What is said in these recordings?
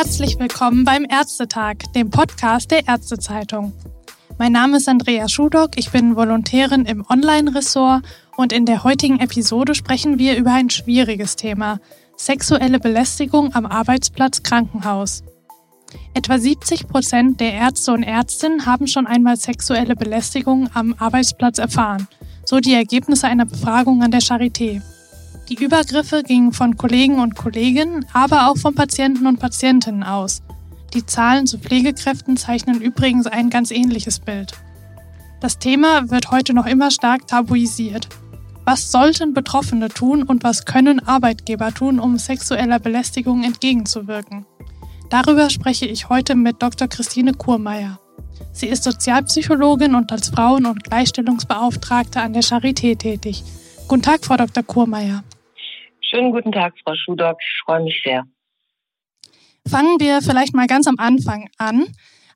Herzlich willkommen beim Ärztetag, dem Podcast der Ärztezeitung. Mein Name ist Andrea Schudock, ich bin Volontärin im Online-Ressort und in der heutigen Episode sprechen wir über ein schwieriges Thema, sexuelle Belästigung am Arbeitsplatz Krankenhaus. Etwa 70 Prozent der Ärzte und Ärztinnen haben schon einmal sexuelle Belästigung am Arbeitsplatz erfahren, so die Ergebnisse einer Befragung an der Charité. Die Übergriffe gingen von Kollegen und Kolleginnen, aber auch von Patienten und Patientinnen aus. Die Zahlen zu Pflegekräften zeichnen übrigens ein ganz ähnliches Bild. Das Thema wird heute noch immer stark tabuisiert. Was sollten Betroffene tun und was können Arbeitgeber tun, um sexueller Belästigung entgegenzuwirken? Darüber spreche ich heute mit Dr. Christine Kurmeier. Sie ist Sozialpsychologin und als Frauen- und Gleichstellungsbeauftragte an der Charité tätig. Guten Tag, Frau Dr. Kurmeier. Schönen guten Tag, Frau Schudock. Ich freue mich sehr. Fangen wir vielleicht mal ganz am Anfang an.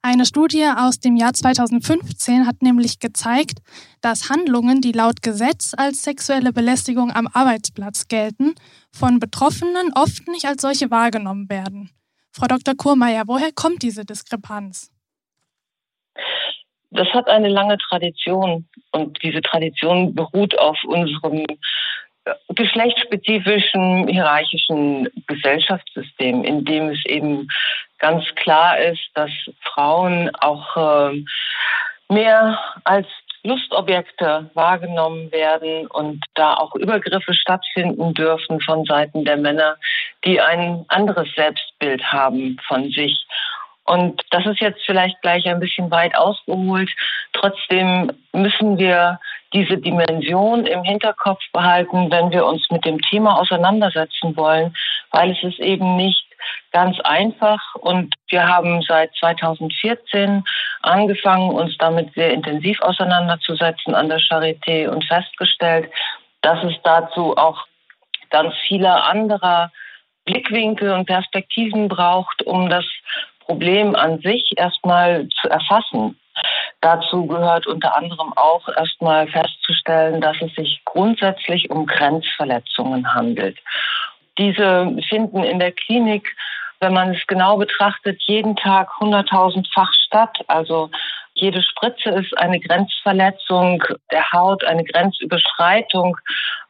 Eine Studie aus dem Jahr 2015 hat nämlich gezeigt, dass Handlungen, die laut Gesetz als sexuelle Belästigung am Arbeitsplatz gelten, von Betroffenen oft nicht als solche wahrgenommen werden. Frau Dr. Kurmeier, woher kommt diese Diskrepanz? Das hat eine lange Tradition und diese Tradition beruht auf unserem geschlechtsspezifischen hierarchischen Gesellschaftssystem, in dem es eben ganz klar ist, dass Frauen auch äh, mehr als Lustobjekte wahrgenommen werden und da auch Übergriffe stattfinden dürfen von Seiten der Männer, die ein anderes Selbstbild haben von sich. Und das ist jetzt vielleicht gleich ein bisschen weit ausgeholt. Trotzdem müssen wir diese Dimension im Hinterkopf behalten, wenn wir uns mit dem Thema auseinandersetzen wollen, weil es ist eben nicht ganz einfach und wir haben seit 2014 angefangen, uns damit sehr intensiv auseinanderzusetzen an der Charité und festgestellt, dass es dazu auch ganz viele anderer Blickwinkel und Perspektiven braucht, um das Problem an sich erstmal zu erfassen. Dazu gehört unter anderem auch erstmal festzustellen, dass es sich grundsätzlich um Grenzverletzungen handelt. Diese finden in der Klinik, wenn man es genau betrachtet, jeden Tag 100.000-fach statt. Also jede Spritze ist eine Grenzverletzung der Haut, eine Grenzüberschreitung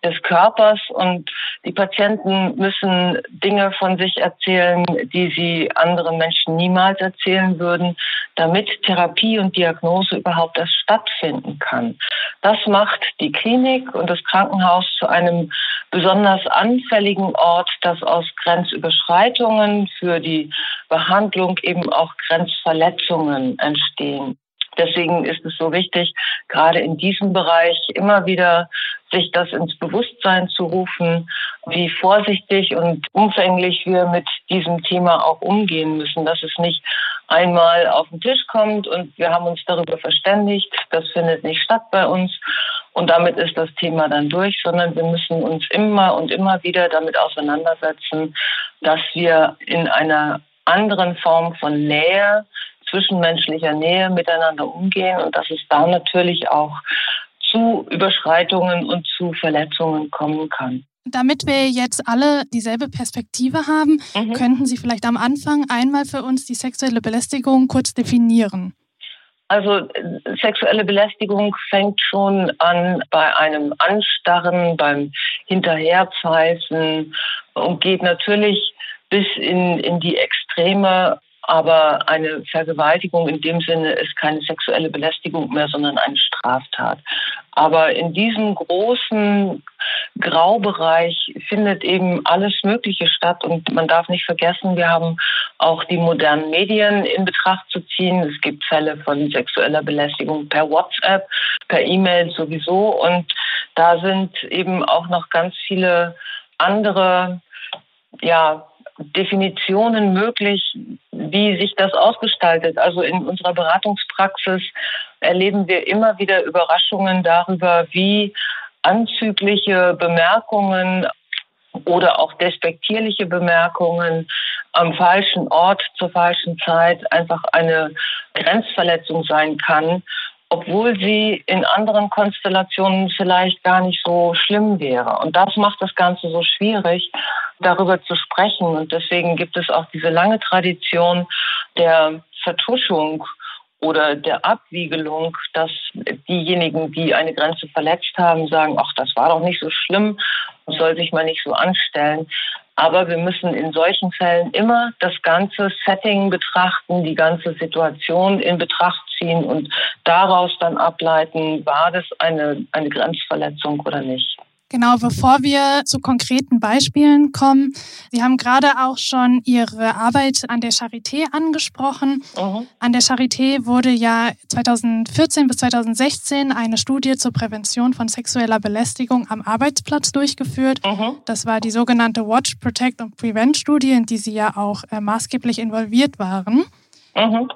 des Körpers und die Patienten müssen Dinge von sich erzählen, die sie anderen Menschen niemals erzählen würden, damit Therapie und Diagnose überhaupt erst stattfinden kann. Das macht die Klinik und das Krankenhaus zu einem besonders anfälligen Ort, dass aus Grenzüberschreitungen für die Behandlung eben auch Grenzverletzungen entstehen. Deswegen ist es so wichtig, gerade in diesem Bereich immer wieder sich das ins Bewusstsein zu rufen, wie vorsichtig und umfänglich wir mit diesem Thema auch umgehen müssen, dass es nicht einmal auf den Tisch kommt und wir haben uns darüber verständigt, das findet nicht statt bei uns und damit ist das Thema dann durch, sondern wir müssen uns immer und immer wieder damit auseinandersetzen, dass wir in einer anderen Form von Nähe zwischenmenschlicher Nähe miteinander umgehen und dass es da natürlich auch zu Überschreitungen und zu Verletzungen kommen kann. Damit wir jetzt alle dieselbe Perspektive haben, mhm. könnten Sie vielleicht am Anfang einmal für uns die sexuelle Belästigung kurz definieren. Also sexuelle Belästigung fängt schon an bei einem Anstarren, beim Hinterherpfeifen und geht natürlich bis in, in die Extreme aber eine Vergewaltigung in dem Sinne ist keine sexuelle Belästigung mehr, sondern eine Straftat. Aber in diesem großen Graubereich findet eben alles Mögliche statt. Und man darf nicht vergessen, wir haben auch die modernen Medien in Betracht zu ziehen. Es gibt Fälle von sexueller Belästigung per WhatsApp, per E-Mail sowieso. Und da sind eben auch noch ganz viele andere ja, Definitionen möglich, wie sich das ausgestaltet. Also in unserer Beratungspraxis erleben wir immer wieder Überraschungen darüber, wie anzügliche Bemerkungen oder auch despektierliche Bemerkungen am falschen Ort zur falschen Zeit einfach eine Grenzverletzung sein kann, obwohl sie in anderen Konstellationen vielleicht gar nicht so schlimm wäre. Und das macht das Ganze so schwierig, darüber zu sprechen. Und deswegen gibt es auch diese lange Tradition der Vertuschung oder der Abwiegelung, dass diejenigen, die eine Grenze verletzt haben, sagen, ach, das war doch nicht so schlimm, soll sich mal nicht so anstellen. Aber wir müssen in solchen Fällen immer das ganze Setting betrachten, die ganze Situation in Betracht ziehen und daraus dann ableiten, war das eine, eine Grenzverletzung oder nicht. Genau, bevor wir zu konkreten Beispielen kommen, Sie haben gerade auch schon Ihre Arbeit an der Charité angesprochen. Mhm. An der Charité wurde ja 2014 bis 2016 eine Studie zur Prävention von sexueller Belästigung am Arbeitsplatz durchgeführt. Mhm. Das war die sogenannte Watch, Protect und Prevent Studie, in die Sie ja auch äh, maßgeblich involviert waren. Mhm.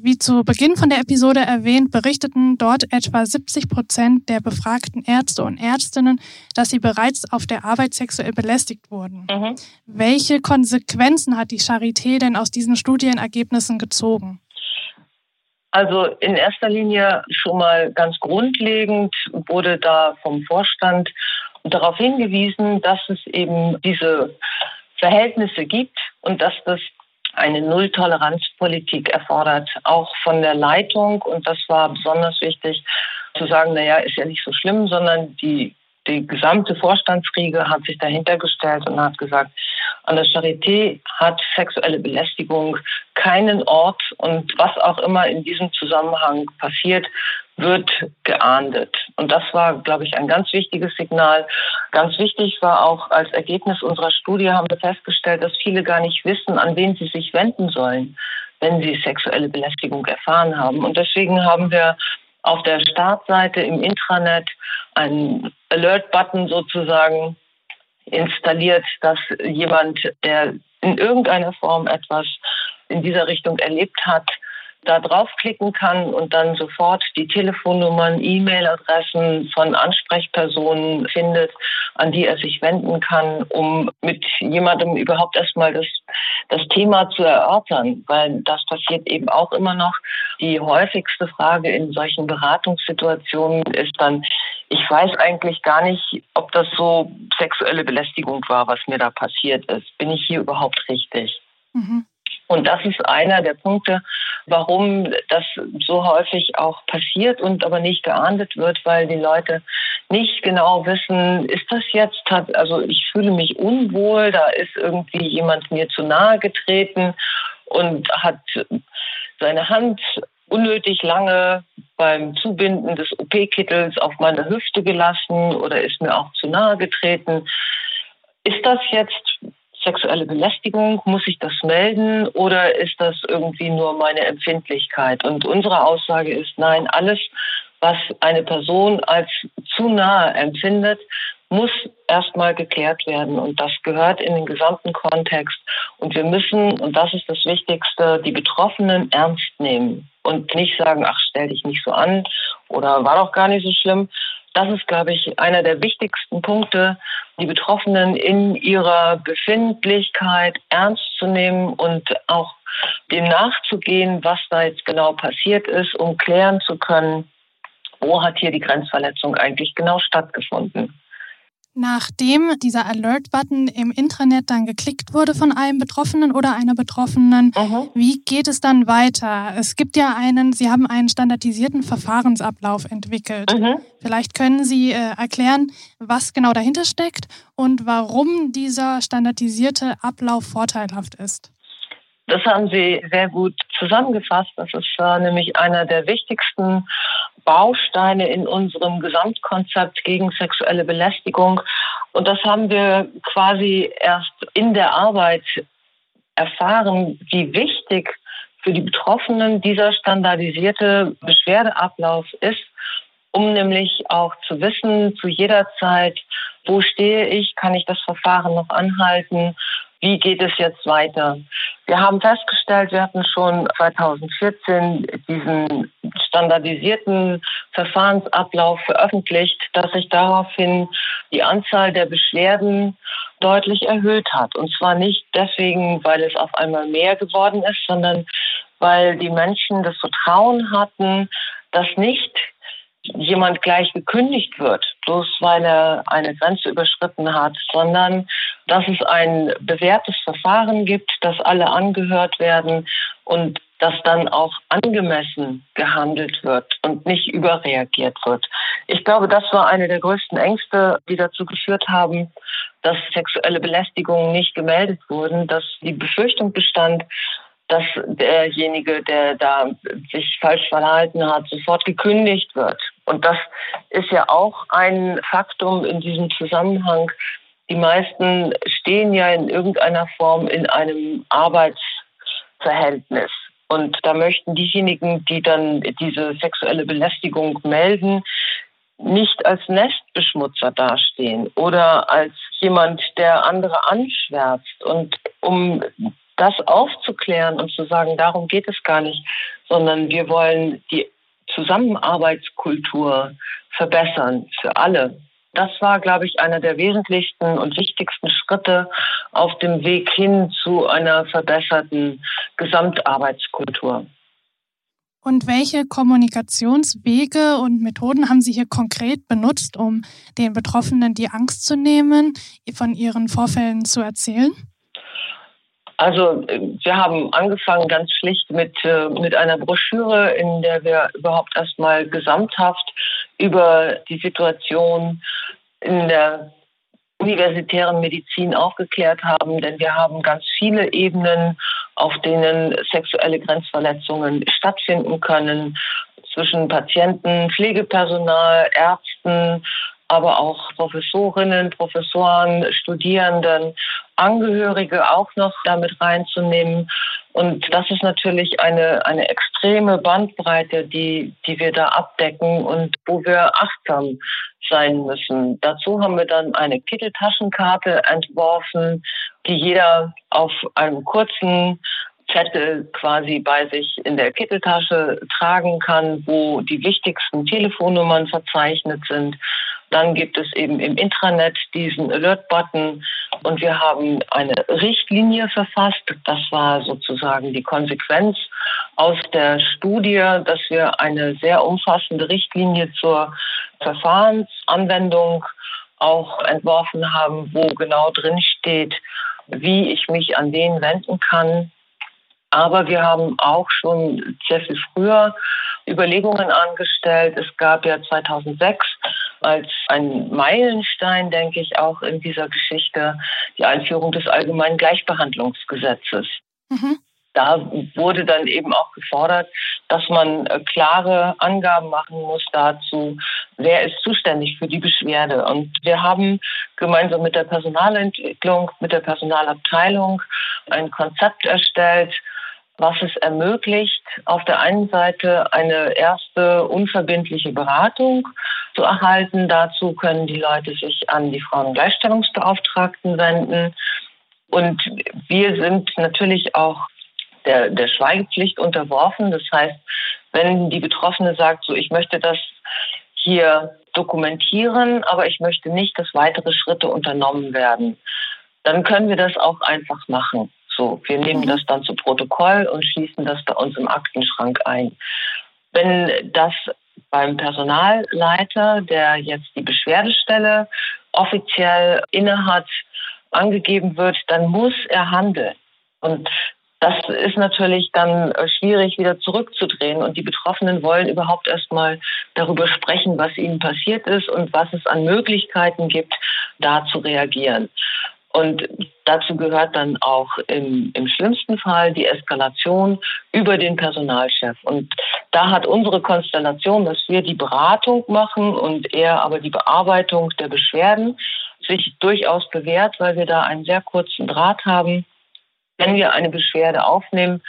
Wie zu Beginn von der Episode erwähnt, berichteten dort etwa 70 Prozent der befragten Ärzte und Ärztinnen, dass sie bereits auf der Arbeit sexuell belästigt wurden. Mhm. Welche Konsequenzen hat die Charité denn aus diesen Studienergebnissen gezogen? Also in erster Linie schon mal ganz grundlegend wurde da vom Vorstand darauf hingewiesen, dass es eben diese Verhältnisse gibt und dass das eine Nulltoleranzpolitik erfordert, auch von der Leitung. Und das war besonders wichtig zu sagen, naja, ist ja nicht so schlimm, sondern die, die gesamte Vorstandsriege hat sich dahinter gestellt und hat gesagt, an der Charité hat sexuelle Belästigung keinen Ort und was auch immer in diesem Zusammenhang passiert, wird geahndet. Und das war, glaube ich, ein ganz wichtiges Signal. Ganz wichtig war auch als Ergebnis unserer Studie haben wir festgestellt, dass viele gar nicht wissen, an wen sie sich wenden sollen, wenn sie sexuelle Belästigung erfahren haben. Und deswegen haben wir auf der Startseite im Intranet einen Alert-Button sozusagen installiert, dass jemand, der in irgendeiner Form etwas in dieser Richtung erlebt hat, da draufklicken kann und dann sofort die Telefonnummern, E-Mail-Adressen von Ansprechpersonen findet, an die er sich wenden kann, um mit jemandem überhaupt erstmal das, das Thema zu erörtern, weil das passiert eben auch immer noch. Die häufigste Frage in solchen Beratungssituationen ist dann, ich weiß eigentlich gar nicht, ob das so sexuelle Belästigung war, was mir da passiert ist. Bin ich hier überhaupt richtig? Mhm. Und das ist einer der Punkte, warum das so häufig auch passiert und aber nicht geahndet wird, weil die Leute nicht genau wissen, ist das jetzt, also ich fühle mich unwohl, da ist irgendwie jemand mir zu nahe getreten und hat seine Hand unnötig lange beim Zubinden des OP-Kittels auf meine Hüfte gelassen oder ist mir auch zu nahe getreten. Ist das jetzt sexuelle Belästigung? Muss ich das melden oder ist das irgendwie nur meine Empfindlichkeit? Und unsere Aussage ist, nein, alles, was eine Person als zu nahe empfindet, muss erstmal geklärt werden. Und das gehört in den gesamten Kontext. Und wir müssen, und das ist das Wichtigste, die Betroffenen ernst nehmen und nicht sagen, ach, stell dich nicht so an oder war doch gar nicht so schlimm, das ist, glaube ich, einer der wichtigsten Punkte, die Betroffenen in ihrer Befindlichkeit ernst zu nehmen und auch dem nachzugehen, was da jetzt genau passiert ist, um klären zu können, wo hat hier die Grenzverletzung eigentlich genau stattgefunden. Nachdem dieser Alert-Button im Intranet dann geklickt wurde von einem Betroffenen oder einer Betroffenen, mhm. wie geht es dann weiter? Es gibt ja einen, Sie haben einen standardisierten Verfahrensablauf entwickelt. Mhm. Vielleicht können Sie äh, erklären, was genau dahinter steckt und warum dieser standardisierte Ablauf vorteilhaft ist. Das haben Sie sehr gut zusammengefasst. Das ist äh, nämlich einer der wichtigsten Bausteine in unserem Gesamtkonzept gegen sexuelle Belästigung. Und das haben wir quasi erst in der Arbeit erfahren, wie wichtig für die Betroffenen dieser standardisierte Beschwerdeablauf ist, um nämlich auch zu wissen, zu jeder Zeit, wo stehe ich, kann ich das Verfahren noch anhalten, wie geht es jetzt weiter. Wir haben festgestellt, wir hatten schon 2014 diesen standardisierten Verfahrensablauf veröffentlicht, dass sich daraufhin die Anzahl der Beschwerden deutlich erhöht hat. Und zwar nicht deswegen, weil es auf einmal mehr geworden ist, sondern weil die Menschen das Vertrauen hatten, dass nicht jemand gleich gekündigt wird, bloß weil er eine Grenze überschritten hat, sondern dass es ein bewährtes Verfahren gibt, dass alle angehört werden und dass dann auch angemessen gehandelt wird und nicht überreagiert wird. Ich glaube, das war eine der größten Ängste, die dazu geführt haben, dass sexuelle Belästigungen nicht gemeldet wurden, dass die Befürchtung bestand, dass derjenige, der da sich falsch verhalten hat, sofort gekündigt wird. Und das ist ja auch ein Faktum in diesem Zusammenhang. Die meisten stehen ja in irgendeiner Form in einem Arbeitsverhältnis. Und da möchten diejenigen, die dann diese sexuelle Belästigung melden, nicht als Nestbeschmutzer dastehen oder als jemand, der andere anschwärzt. Und um das aufzuklären und zu sagen, darum geht es gar nicht, sondern wir wollen die Zusammenarbeitskultur verbessern für alle. Das war, glaube ich, einer der wesentlichsten und wichtigsten Schritte auf dem Weg hin zu einer verbesserten Gesamtarbeitskultur. Und welche Kommunikationswege und Methoden haben Sie hier konkret benutzt, um den Betroffenen die Angst zu nehmen, von ihren Vorfällen zu erzählen? Also wir haben angefangen ganz schlicht mit, äh, mit einer Broschüre, in der wir überhaupt erstmal gesamthaft über die Situation in der universitären Medizin aufgeklärt haben, denn wir haben ganz viele Ebenen, auf denen sexuelle Grenzverletzungen stattfinden können, zwischen Patienten, Pflegepersonal, Ärzten, aber auch Professorinnen, Professoren, Studierenden, Angehörige auch noch damit reinzunehmen. Und das ist natürlich eine, eine extreme Bandbreite, die, die wir da abdecken und wo wir achtsam sein müssen. Dazu haben wir dann eine Kitteltaschenkarte entworfen, die jeder auf einem kurzen Zettel quasi bei sich in der Kitteltasche tragen kann, wo die wichtigsten Telefonnummern verzeichnet sind. Dann gibt es eben im Intranet diesen Alert-Button und wir haben eine Richtlinie verfasst. Das war sozusagen die Konsequenz aus der Studie, dass wir eine sehr umfassende Richtlinie zur Verfahrensanwendung auch entworfen haben, wo genau drin steht, wie ich mich an wen wenden kann, aber wir haben auch schon sehr viel früher Überlegungen angestellt. Es gab ja 2006 als ein Meilenstein, denke ich, auch in dieser Geschichte die Einführung des allgemeinen Gleichbehandlungsgesetzes. Mhm. Da wurde dann eben auch gefordert, dass man äh, klare Angaben machen muss dazu, wer ist zuständig für die Beschwerde. Und wir haben gemeinsam mit der Personalentwicklung, mit der Personalabteilung ein Konzept erstellt, was es ermöglicht, auf der einen Seite eine erste unverbindliche Beratung zu erhalten. Dazu können die Leute sich an die Frauengleichstellungsbeauftragten wenden. Und wir sind natürlich auch der, der Schweigepflicht unterworfen. Das heißt, wenn die Betroffene sagt, so ich möchte das hier dokumentieren, aber ich möchte nicht, dass weitere Schritte unternommen werden, dann können wir das auch einfach machen. So, wir nehmen das dann zu Protokoll und schließen das bei uns im Aktenschrank ein. Wenn das beim Personalleiter, der jetzt die Beschwerdestelle offiziell innehat, angegeben wird, dann muss er handeln. Und das ist natürlich dann schwierig wieder zurückzudrehen. Und die Betroffenen wollen überhaupt erst mal darüber sprechen, was ihnen passiert ist und was es an Möglichkeiten gibt, da zu reagieren. Und dazu gehört dann auch im, im schlimmsten Fall die Eskalation über den Personalchef. Und da hat unsere Konstellation, dass wir die Beratung machen und er aber die Bearbeitung der Beschwerden, sich durchaus bewährt, weil wir da einen sehr kurzen Draht haben wenn wir eine Beschwerde aufnehmen,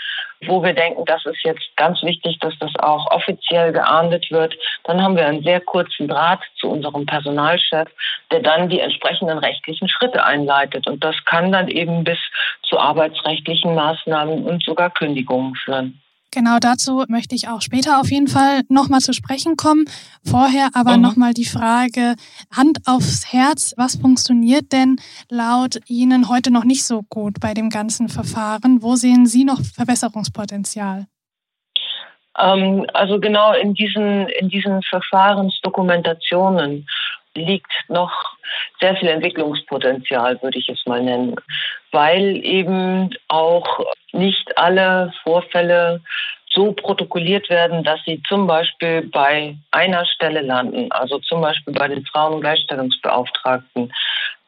wo wir denken, das ist jetzt ganz wichtig, dass das auch offiziell geahndet wird, dann haben wir einen sehr kurzen Draht zu unserem Personalchef, der dann die entsprechenden rechtlichen Schritte einleitet. Und das kann dann eben bis zu arbeitsrechtlichen Maßnahmen und sogar Kündigungen führen. Genau dazu möchte ich auch später auf jeden Fall nochmal zu sprechen kommen. Vorher aber mhm. nochmal die Frage, Hand aufs Herz, was funktioniert denn laut Ihnen heute noch nicht so gut bei dem ganzen Verfahren? Wo sehen Sie noch Verbesserungspotenzial? Ähm, also genau in diesen, in diesen Verfahrensdokumentationen liegt noch sehr viel Entwicklungspotenzial, würde ich es mal nennen, weil eben auch nicht alle Vorfälle so protokolliert werden, dass sie zum Beispiel bei einer Stelle landen, also zum Beispiel bei den Frauen- und Gleichstellungsbeauftragten.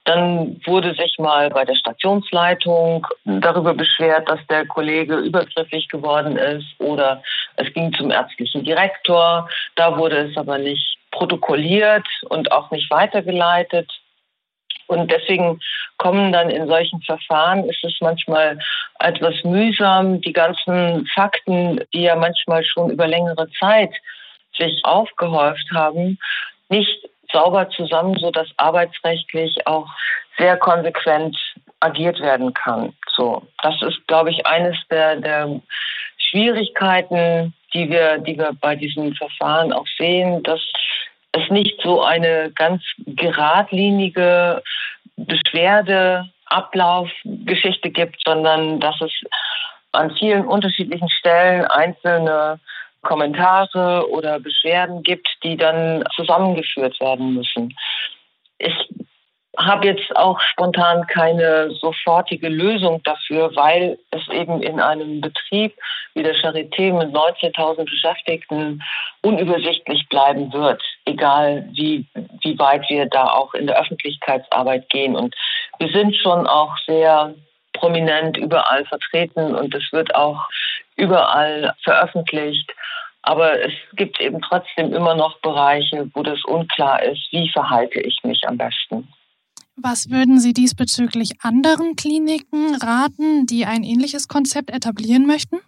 Dann wurde sich mal bei der Stationsleitung darüber beschwert, dass der Kollege übergriffig geworden ist oder es ging zum ärztlichen Direktor. Da wurde es aber nicht protokolliert und auch nicht weitergeleitet. Und deswegen kommen dann in solchen Verfahren, ist es manchmal etwas mühsam, die ganzen Fakten, die ja manchmal schon über längere Zeit sich aufgehäuft haben, nicht sauber zusammen, so dass arbeitsrechtlich auch sehr konsequent agiert werden kann. So, das ist, glaube ich, eines der, der Schwierigkeiten, die wir, die wir bei diesen Verfahren auch sehen, dass es nicht so eine ganz geradlinige Beschwerdeablaufgeschichte gibt, sondern dass es an vielen unterschiedlichen Stellen einzelne Kommentare oder Beschwerden gibt, die dann zusammengeführt werden müssen. Ich habe jetzt auch spontan keine sofortige Lösung dafür, weil es eben in einem Betrieb wie der Charité mit 19.000 Beschäftigten unübersichtlich bleiben wird, egal wie, wie weit wir da auch in der Öffentlichkeitsarbeit gehen. Und wir sind schon auch sehr prominent überall vertreten und es wird auch überall veröffentlicht. Aber es gibt eben trotzdem immer noch Bereiche, wo das unklar ist, wie verhalte ich mich am besten. Was würden Sie diesbezüglich anderen Kliniken raten, die ein ähnliches Konzept etablieren möchten?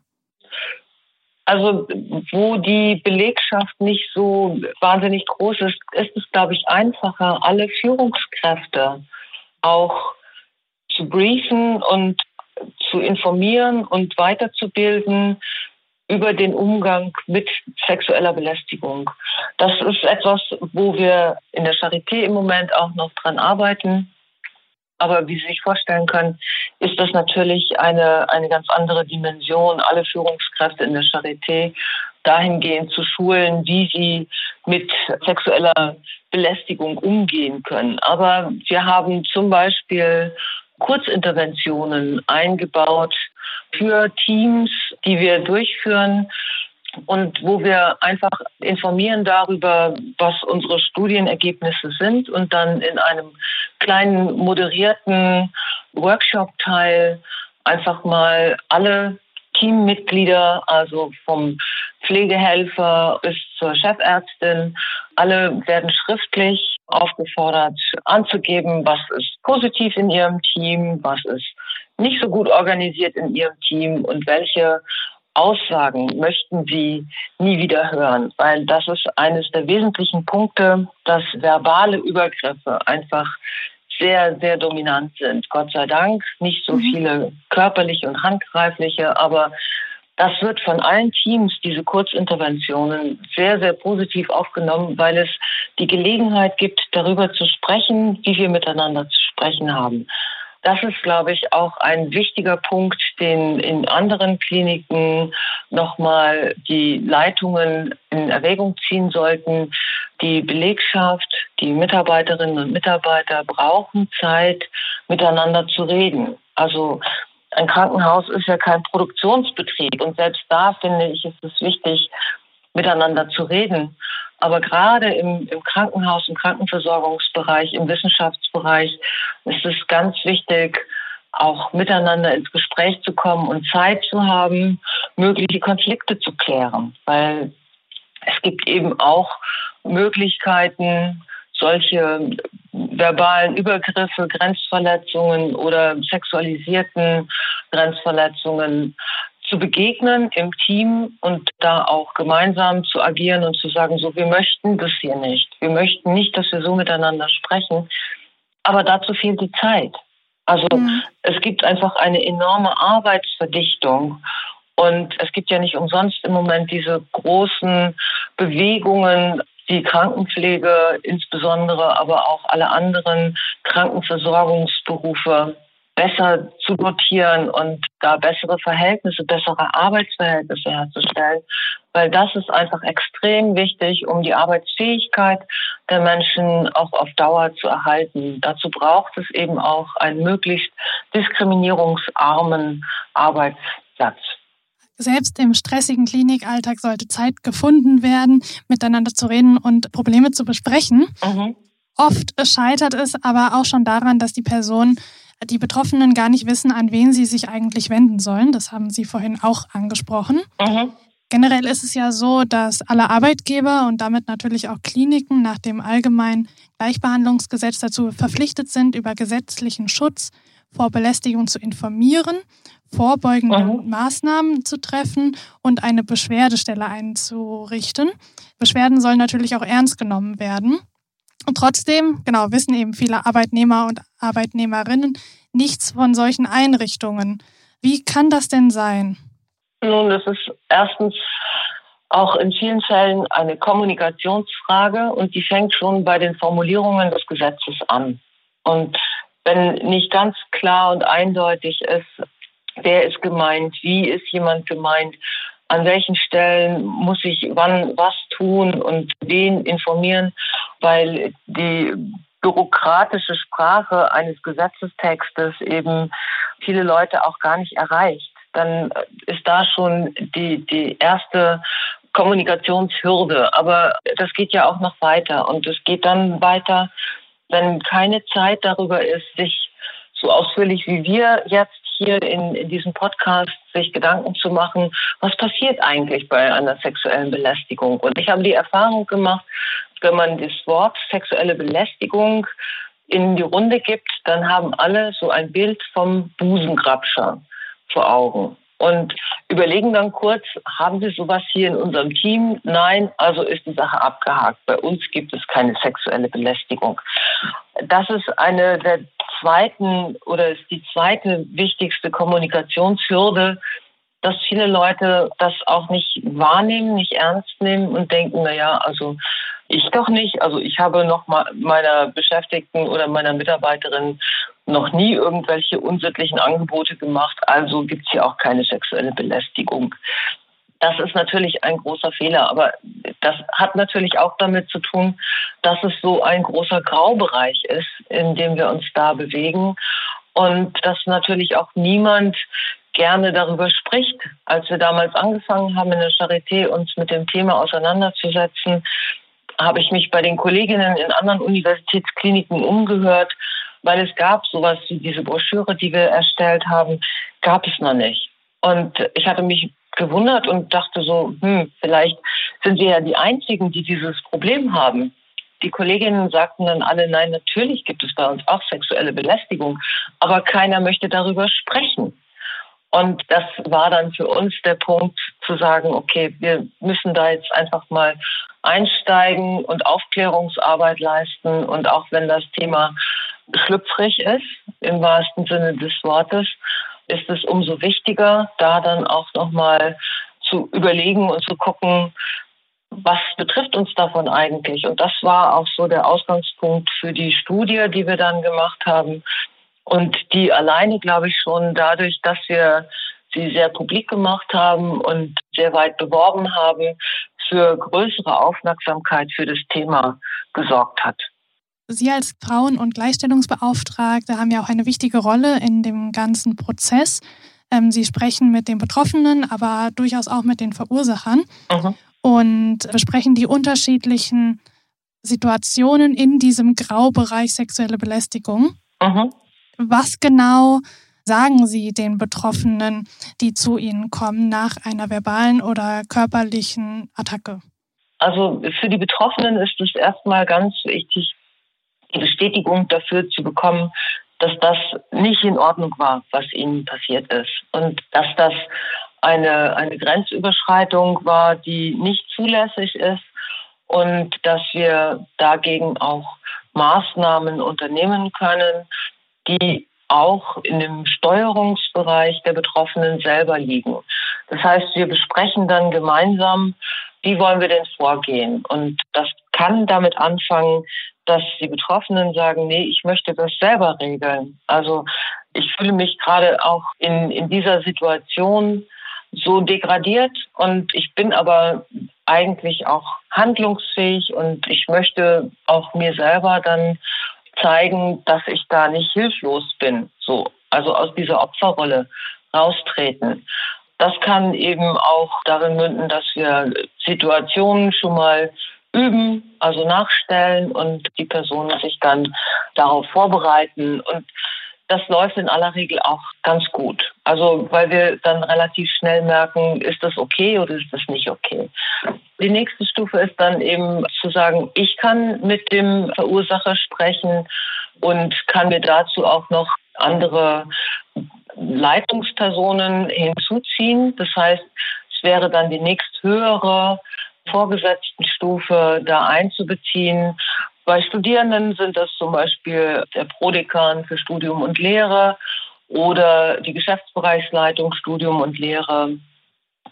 Also wo die Belegschaft nicht so wahnsinnig groß ist, ist es, glaube ich, einfacher, alle Führungskräfte auch zu briefen und zu informieren und weiterzubilden über den Umgang mit sexueller Belästigung. Das ist etwas, wo wir in der Charité im Moment auch noch dran arbeiten. Aber wie Sie sich vorstellen können, ist das natürlich eine, eine ganz andere Dimension, alle Führungskräfte in der Charité dahingehend zu schulen, wie sie mit sexueller Belästigung umgehen können. Aber wir haben zum Beispiel Kurzinterventionen eingebaut für Teams, die wir durchführen und wo wir einfach informieren darüber, was unsere Studienergebnisse sind und dann in einem kleinen moderierten Workshop-Teil einfach mal alle Teammitglieder, also vom Pflegehelfer bis zur Chefärztin, alle werden schriftlich aufgefordert anzugeben, was ist positiv in ihrem Team, was ist nicht so gut organisiert in ihrem Team und welche Aussagen möchten Sie nie wieder hören, weil das ist eines der wesentlichen Punkte, dass verbale Übergriffe einfach sehr, sehr dominant sind. Gott sei Dank nicht so mhm. viele körperliche und handgreifliche, aber das wird von allen Teams, diese Kurzinterventionen, sehr, sehr positiv aufgenommen, weil es die Gelegenheit gibt, darüber zu sprechen, wie wir miteinander zu sprechen haben. Das ist, glaube ich, auch ein wichtiger Punkt, den in anderen Kliniken nochmal die Leitungen in Erwägung ziehen sollten. Die Belegschaft, die Mitarbeiterinnen und Mitarbeiter brauchen Zeit, miteinander zu reden. Also ein Krankenhaus ist ja kein Produktionsbetrieb und selbst da finde ich, ist es wichtig, miteinander zu reden. Aber gerade im, im Krankenhaus, im Krankenversorgungsbereich, im Wissenschaftsbereich ist es ganz wichtig, auch miteinander ins Gespräch zu kommen und Zeit zu haben, mögliche Konflikte zu klären. Weil es gibt eben auch Möglichkeiten, solche verbalen Übergriffe, Grenzverletzungen oder sexualisierten Grenzverletzungen zu begegnen im Team und da auch gemeinsam zu agieren und zu sagen, so, wir möchten das hier nicht. Wir möchten nicht, dass wir so miteinander sprechen. Aber dazu fehlt die Zeit. Also mhm. es gibt einfach eine enorme Arbeitsverdichtung. Und es gibt ja nicht umsonst im Moment diese großen Bewegungen, die Krankenpflege insbesondere, aber auch alle anderen Krankenversorgungsberufe besser zu dotieren und da bessere Verhältnisse, bessere Arbeitsverhältnisse herzustellen, weil das ist einfach extrem wichtig, um die Arbeitsfähigkeit der Menschen auch auf Dauer zu erhalten. Dazu braucht es eben auch einen möglichst diskriminierungsarmen Arbeitsplatz. Selbst im stressigen Klinikalltag sollte Zeit gefunden werden, miteinander zu reden und Probleme zu besprechen. Mhm. Oft scheitert es aber auch schon daran, dass die Person die Betroffenen gar nicht wissen, an wen sie sich eigentlich wenden sollen. Das haben Sie vorhin auch angesprochen. Mhm. Generell ist es ja so, dass alle Arbeitgeber und damit natürlich auch Kliniken nach dem allgemeinen Gleichbehandlungsgesetz dazu verpflichtet sind, über gesetzlichen Schutz vor Belästigung zu informieren, vorbeugende mhm. Maßnahmen zu treffen und eine Beschwerdestelle einzurichten. Beschwerden sollen natürlich auch ernst genommen werden. Und trotzdem, genau, wissen eben viele Arbeitnehmer und Arbeitnehmerinnen nichts von solchen Einrichtungen. Wie kann das denn sein? Nun, das ist erstens auch in vielen Fällen eine Kommunikationsfrage und die fängt schon bei den Formulierungen des Gesetzes an. Und wenn nicht ganz klar und eindeutig ist, wer ist gemeint, wie ist jemand gemeint, an welchen Stellen muss ich wann was tun und wen informieren, weil die bürokratische Sprache eines Gesetzestextes eben viele Leute auch gar nicht erreicht. Dann ist da schon die, die erste Kommunikationshürde. Aber das geht ja auch noch weiter. Und es geht dann weiter, wenn keine Zeit darüber ist, sich so ausführlich wie wir jetzt hier in, in diesem Podcast sich Gedanken zu machen, was passiert eigentlich bei einer sexuellen Belästigung. Und ich habe die Erfahrung gemacht, wenn man das Wort sexuelle Belästigung in die Runde gibt, dann haben alle so ein Bild vom Busengrabscher vor Augen und überlegen dann kurz, haben Sie sowas hier in unserem Team? Nein, also ist die Sache abgehakt. Bei uns gibt es keine sexuelle Belästigung. Das ist eine der zweiten oder ist die zweite wichtigste Kommunikationshürde, dass viele Leute das auch nicht wahrnehmen, nicht ernst nehmen und denken, na ja, also ich doch nicht. Also ich habe noch meiner Beschäftigten oder meiner Mitarbeiterin noch nie irgendwelche unsittlichen Angebote gemacht, also gibt es hier auch keine sexuelle Belästigung. Das ist natürlich ein großer Fehler, aber das hat natürlich auch damit zu tun, dass es so ein großer Graubereich ist, in dem wir uns da bewegen und dass natürlich auch niemand gerne darüber spricht. Als wir damals angefangen haben, in der Charité uns mit dem Thema auseinanderzusetzen, habe ich mich bei den Kolleginnen in anderen Universitätskliniken umgehört, weil es gab sowas wie diese Broschüre, die wir erstellt haben, gab es noch nicht. Und ich hatte mich gewundert und dachte so, hm, vielleicht sind wir ja die Einzigen, die dieses Problem haben. Die Kolleginnen sagten dann alle, nein, natürlich gibt es bei uns auch sexuelle Belästigung, aber keiner möchte darüber sprechen. Und das war dann für uns der Punkt zu sagen, okay, wir müssen da jetzt einfach mal einsteigen und Aufklärungsarbeit leisten. Und auch wenn das Thema schlüpfrig ist, im wahrsten Sinne des Wortes, ist es umso wichtiger, da dann auch nochmal zu überlegen und zu gucken, was betrifft uns davon eigentlich? Und das war auch so der Ausgangspunkt für die Studie, die wir dann gemacht haben. Und die alleine, glaube ich, schon dadurch, dass wir sie sehr publik gemacht haben und sehr weit beworben haben, für größere Aufmerksamkeit für das Thema gesorgt hat. Sie als Frauen- und Gleichstellungsbeauftragte haben ja auch eine wichtige Rolle in dem ganzen Prozess. Ähm, Sie sprechen mit den Betroffenen, aber durchaus auch mit den Verursachern mhm. und besprechen die unterschiedlichen Situationen in diesem Graubereich sexuelle Belästigung. Mhm. Was genau sagen Sie den Betroffenen, die zu Ihnen kommen nach einer verbalen oder körperlichen Attacke? Also für die Betroffenen ist es erstmal ganz wichtig, die Bestätigung dafür zu bekommen, dass das nicht in Ordnung war, was ihnen passiert ist. Und dass das eine, eine Grenzüberschreitung war, die nicht zulässig ist und dass wir dagegen auch Maßnahmen unternehmen können, die auch in dem Steuerungsbereich der Betroffenen selber liegen. Das heißt, wir besprechen dann gemeinsam, wie wollen wir denn vorgehen? Und das kann damit anfangen, dass die Betroffenen sagen, nee, ich möchte das selber regeln. Also ich fühle mich gerade auch in, in dieser Situation so degradiert und ich bin aber eigentlich auch handlungsfähig und ich möchte auch mir selber dann zeigen, dass ich da nicht hilflos bin. So, also aus dieser Opferrolle raustreten. Das kann eben auch darin münden, dass wir Situationen schon mal üben, also nachstellen und die Personen sich dann darauf vorbereiten. Und das läuft in aller Regel auch ganz gut. Also weil wir dann relativ schnell merken, ist das okay oder ist das nicht okay. Die nächste Stufe ist dann eben zu sagen, ich kann mit dem Verursacher sprechen und kann mir dazu auch noch andere Leitungspersonen hinzuziehen. Das heißt, es wäre dann die nächsthöhere vorgesetzten Stufe da einzubeziehen. Bei Studierenden sind das zum Beispiel der Prodekan für Studium und Lehre oder die Geschäftsbereichsleitung Studium und Lehre,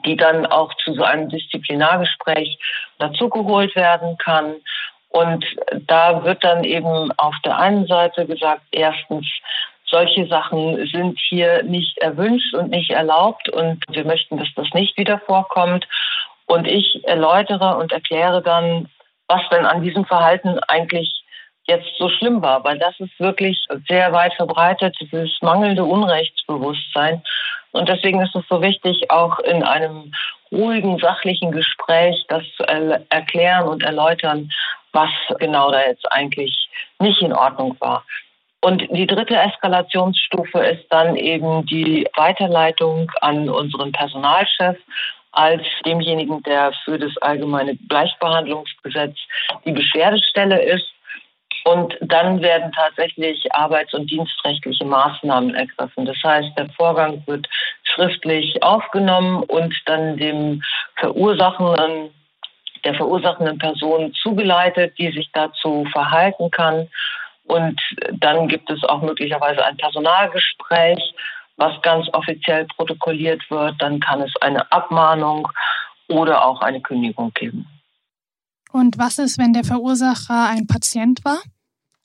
die dann auch zu so einem Disziplinargespräch dazugeholt werden kann. Und da wird dann eben auf der einen Seite gesagt, erstens, solche Sachen sind hier nicht erwünscht und nicht erlaubt und wir möchten, dass das nicht wieder vorkommt. Und ich erläutere und erkläre dann, was denn an diesem Verhalten eigentlich jetzt so schlimm war, weil das ist wirklich sehr weit verbreitet, dieses mangelnde Unrechtsbewusstsein. Und deswegen ist es so wichtig, auch in einem ruhigen, sachlichen Gespräch das zu erklären und erläutern, was genau da jetzt eigentlich nicht in Ordnung war. Und die dritte Eskalationsstufe ist dann eben die Weiterleitung an unseren Personalchef als demjenigen, der für das allgemeine Gleichbehandlungsgesetz die Beschwerdestelle ist. Und dann werden tatsächlich arbeits- und dienstrechtliche Maßnahmen ergriffen. Das heißt, der Vorgang wird schriftlich aufgenommen und dann dem Verursachenden, der verursachenden Person zugeleitet, die sich dazu verhalten kann. Und dann gibt es auch möglicherweise ein Personalgespräch, was ganz offiziell protokolliert wird. Dann kann es eine Abmahnung oder auch eine Kündigung geben. Und was ist, wenn der Verursacher ein Patient war?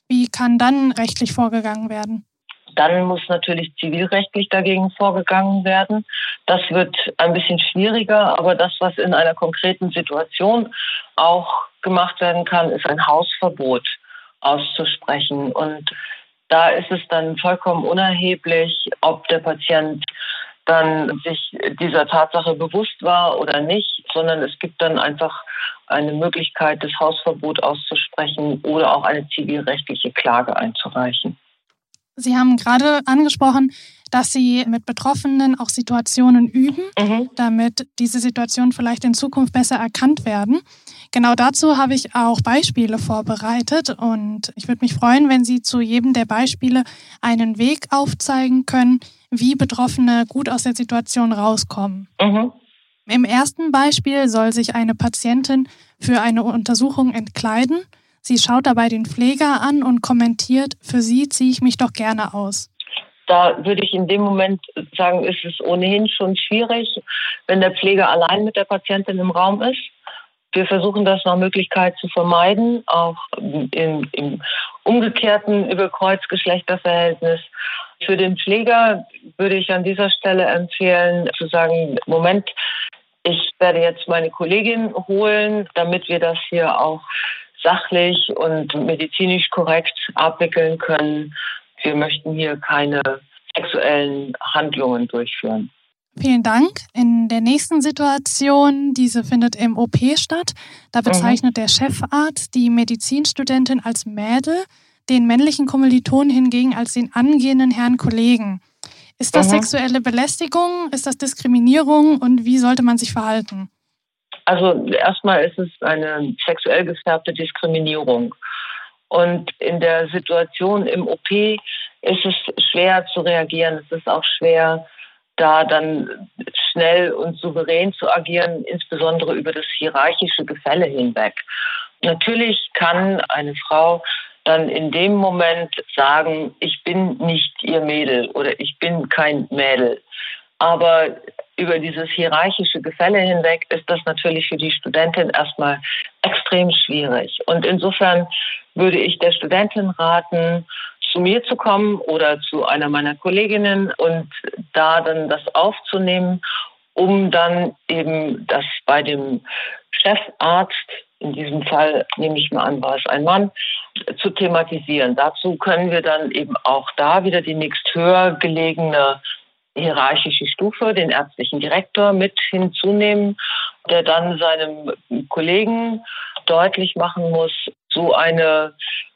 Wie kann dann rechtlich vorgegangen werden? Dann muss natürlich zivilrechtlich dagegen vorgegangen werden. Das wird ein bisschen schwieriger, aber das, was in einer konkreten Situation auch gemacht werden kann, ist ein Hausverbot auszusprechen. Und da ist es dann vollkommen unerheblich, ob der Patient dann sich dieser Tatsache bewusst war oder nicht, sondern es gibt dann einfach eine Möglichkeit, das Hausverbot auszusprechen oder auch eine zivilrechtliche Klage einzureichen. Sie haben gerade angesprochen, dass Sie mit Betroffenen auch Situationen üben, mhm. damit diese Situationen vielleicht in Zukunft besser erkannt werden. Genau dazu habe ich auch Beispiele vorbereitet und ich würde mich freuen, wenn Sie zu jedem der Beispiele einen Weg aufzeigen können, wie Betroffene gut aus der Situation rauskommen. Mhm. Im ersten Beispiel soll sich eine Patientin für eine Untersuchung entkleiden. Sie schaut dabei den Pfleger an und kommentiert, für sie ziehe ich mich doch gerne aus. Da würde ich in dem Moment sagen, ist es ohnehin schon schwierig, wenn der Pfleger allein mit der Patientin im Raum ist. Wir versuchen das nach Möglichkeit zu vermeiden, auch im, im umgekehrten Überkreuzgeschlechterverhältnis. Für den Pfleger würde ich an dieser Stelle empfehlen, zu sagen, Moment, ich werde jetzt meine Kollegin holen, damit wir das hier auch sachlich und medizinisch korrekt abwickeln können. Wir möchten hier keine sexuellen Handlungen durchführen. Vielen Dank. In der nächsten Situation, diese findet im OP statt, da bezeichnet mhm. der Chefarzt die Medizinstudentin als Mädel, den männlichen Kommilitonen hingegen als den angehenden Herrn Kollegen. Ist das mhm. sexuelle Belästigung? Ist das Diskriminierung? Und wie sollte man sich verhalten? Also erstmal ist es eine sexuell gefärbte Diskriminierung. Und in der Situation im OP ist es schwer zu reagieren. Es ist auch schwer, da dann schnell und souverän zu agieren, insbesondere über das hierarchische Gefälle hinweg. Natürlich kann eine Frau dann in dem Moment sagen, ich bin nicht ihr Mädel oder ich bin kein Mädel. Aber über dieses hierarchische Gefälle hinweg ist das natürlich für die Studentin erstmal extrem schwierig. Und insofern würde ich der Studentin raten, zu mir zu kommen oder zu einer meiner Kolleginnen und da dann das aufzunehmen, um dann eben das bei dem Chefarzt, in diesem Fall nehme ich mal an, war es ein Mann, zu thematisieren. Dazu können wir dann eben auch da wieder die nächst höher gelegene hierarchische Stufe, den ärztlichen Direktor mit hinzunehmen, der dann seinem Kollegen deutlich machen muss, so eine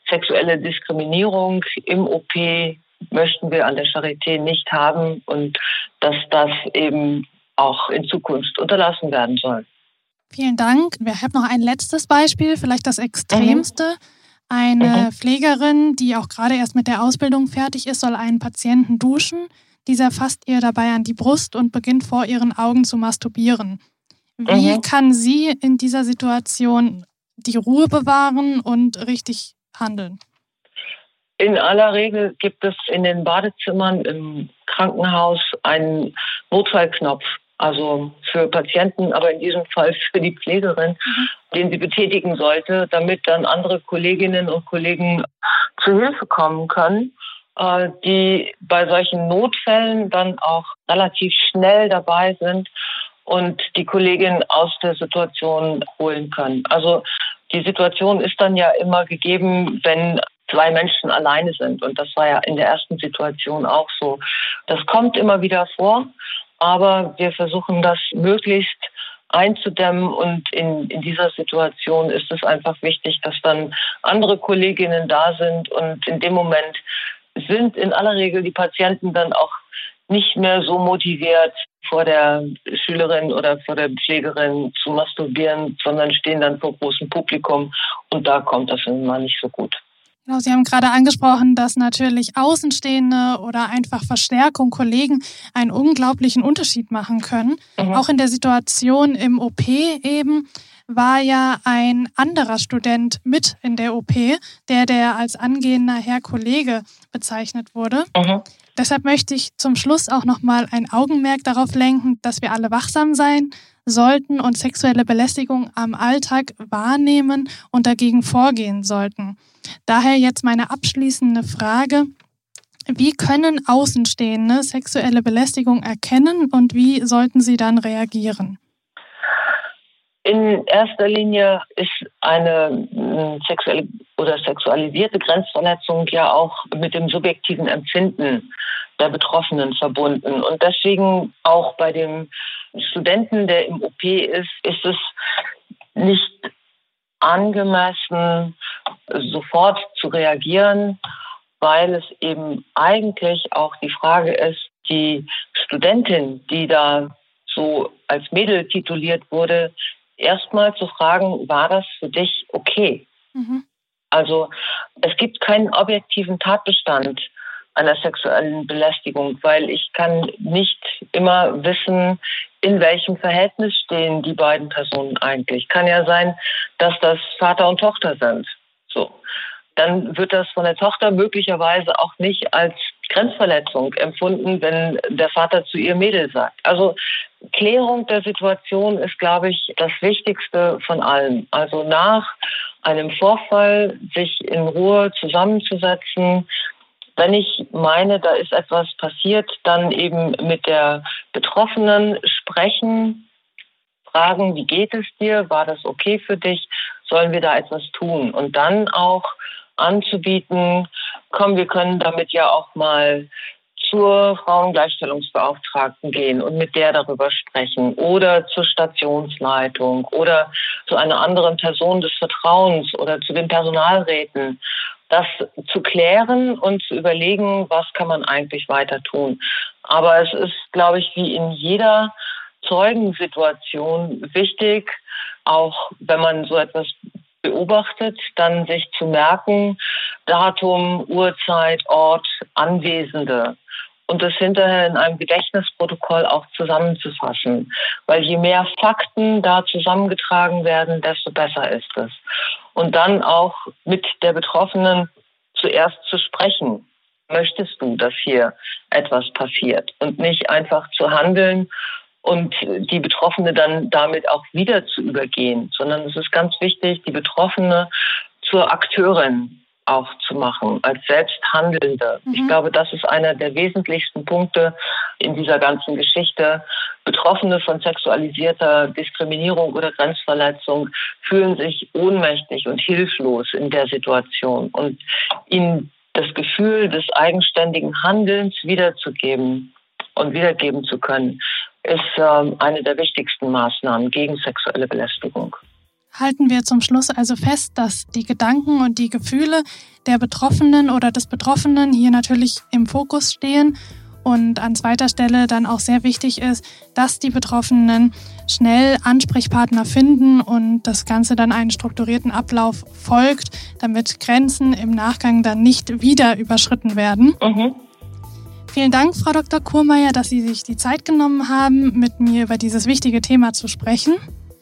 sexuelle Diskriminierung im OP möchten wir an der Charité nicht haben und dass das eben auch in Zukunft unterlassen werden soll. Vielen Dank. Wir haben noch ein letztes Beispiel, vielleicht das extremste. Mhm. Eine mhm. Pflegerin, die auch gerade erst mit der Ausbildung fertig ist, soll einen Patienten duschen. Dieser fasst ihr dabei an die Brust und beginnt vor ihren Augen zu masturbieren. Wie mhm. kann sie in dieser Situation die Ruhe bewahren und richtig handeln? In aller Regel gibt es in den Badezimmern im Krankenhaus einen Notfallknopf, also für Patienten, aber in diesem Fall für die Pflegerin, mhm. den sie betätigen sollte, damit dann andere Kolleginnen und Kollegen zu Hilfe kommen können, die bei solchen Notfällen dann auch relativ schnell dabei sind und die Kollegin aus der Situation holen können. Also die Situation ist dann ja immer gegeben, wenn zwei Menschen alleine sind. Und das war ja in der ersten Situation auch so. Das kommt immer wieder vor, aber wir versuchen das möglichst einzudämmen. Und in, in dieser Situation ist es einfach wichtig, dass dann andere Kolleginnen da sind. Und in dem Moment sind in aller Regel die Patienten dann auch nicht mehr so motiviert, vor der Schülerin oder vor der Pflegerin zu masturbieren, sondern stehen dann vor großem Publikum und da kommt das immer nicht so gut. Genau, Sie haben gerade angesprochen, dass natürlich Außenstehende oder einfach Verstärkung, Kollegen einen unglaublichen Unterschied machen können. Mhm. Auch in der Situation im OP eben war ja ein anderer Student mit in der OP, der der als angehender Herr Kollege bezeichnet wurde. Mhm. Deshalb möchte ich zum Schluss auch nochmal ein Augenmerk darauf lenken, dass wir alle wachsam sein sollten und sexuelle Belästigung am Alltag wahrnehmen und dagegen vorgehen sollten. Daher jetzt meine abschließende Frage. Wie können Außenstehende sexuelle Belästigung erkennen und wie sollten sie dann reagieren? In erster Linie ist eine hm, sexuelle oder sexualisierte Grenzverletzung ja auch mit dem subjektiven Empfinden der Betroffenen verbunden. Und deswegen auch bei dem Studenten, der im OP ist, ist es nicht angemessen, sofort zu reagieren, weil es eben eigentlich auch die Frage ist, die Studentin, die da so als Mädel tituliert wurde, erstmal zu fragen, war das für dich okay? Mhm. Also es gibt keinen objektiven Tatbestand einer sexuellen Belästigung, weil ich kann nicht immer wissen, in welchem Verhältnis stehen die beiden Personen eigentlich. Kann ja sein, dass das Vater und Tochter sind. So. Dann wird das von der Tochter möglicherweise auch nicht als Grenzverletzung empfunden, wenn der Vater zu ihr Mädel sagt. Also Klärung der Situation ist, glaube ich, das Wichtigste von allem. Also nach einem Vorfall sich in Ruhe zusammenzusetzen, wenn ich meine, da ist etwas passiert, dann eben mit der Betroffenen sprechen, fragen, wie geht es dir? War das okay für dich? Sollen wir da etwas tun? Und dann auch anzubieten, komm, wir können damit ja auch mal zur Frauengleichstellungsbeauftragten gehen und mit der darüber sprechen oder zur Stationsleitung oder zu einer anderen Person des Vertrauens oder zu den Personalräten, das zu klären und zu überlegen, was kann man eigentlich weiter tun. Aber es ist, glaube ich, wie in jeder Zeugensituation wichtig, auch wenn man so etwas beobachtet, dann sich zu merken, Datum, Uhrzeit, Ort, Anwesende und das hinterher in einem Gedächtnisprotokoll auch zusammenzufassen. Weil je mehr Fakten da zusammengetragen werden, desto besser ist es. Und dann auch mit der Betroffenen zuerst zu sprechen. Möchtest du, dass hier etwas passiert? Und nicht einfach zu handeln und die Betroffene dann damit auch wieder zu übergehen, sondern es ist ganz wichtig, die Betroffene zur Akteurin auch zu machen, als Selbsthandelnde. Mhm. Ich glaube, das ist einer der wesentlichsten Punkte in dieser ganzen Geschichte. Betroffene von sexualisierter Diskriminierung oder Grenzverletzung fühlen sich ohnmächtig und hilflos in der Situation und ihnen das Gefühl des eigenständigen Handelns wiederzugeben und wiedergeben zu können, ist ähm, eine der wichtigsten Maßnahmen gegen sexuelle Belästigung. Halten wir zum Schluss also fest, dass die Gedanken und die Gefühle der Betroffenen oder des Betroffenen hier natürlich im Fokus stehen und an zweiter Stelle dann auch sehr wichtig ist, dass die Betroffenen schnell Ansprechpartner finden und das Ganze dann einen strukturierten Ablauf folgt, damit Grenzen im Nachgang dann nicht wieder überschritten werden. Mhm. Vielen Dank, Frau Dr. Kurmeier, dass Sie sich die Zeit genommen haben, mit mir über dieses wichtige Thema zu sprechen.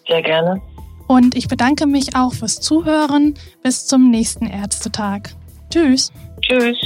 Sehr gerne. Und ich bedanke mich auch fürs Zuhören. Bis zum nächsten Ärztetag. Tschüss. Tschüss.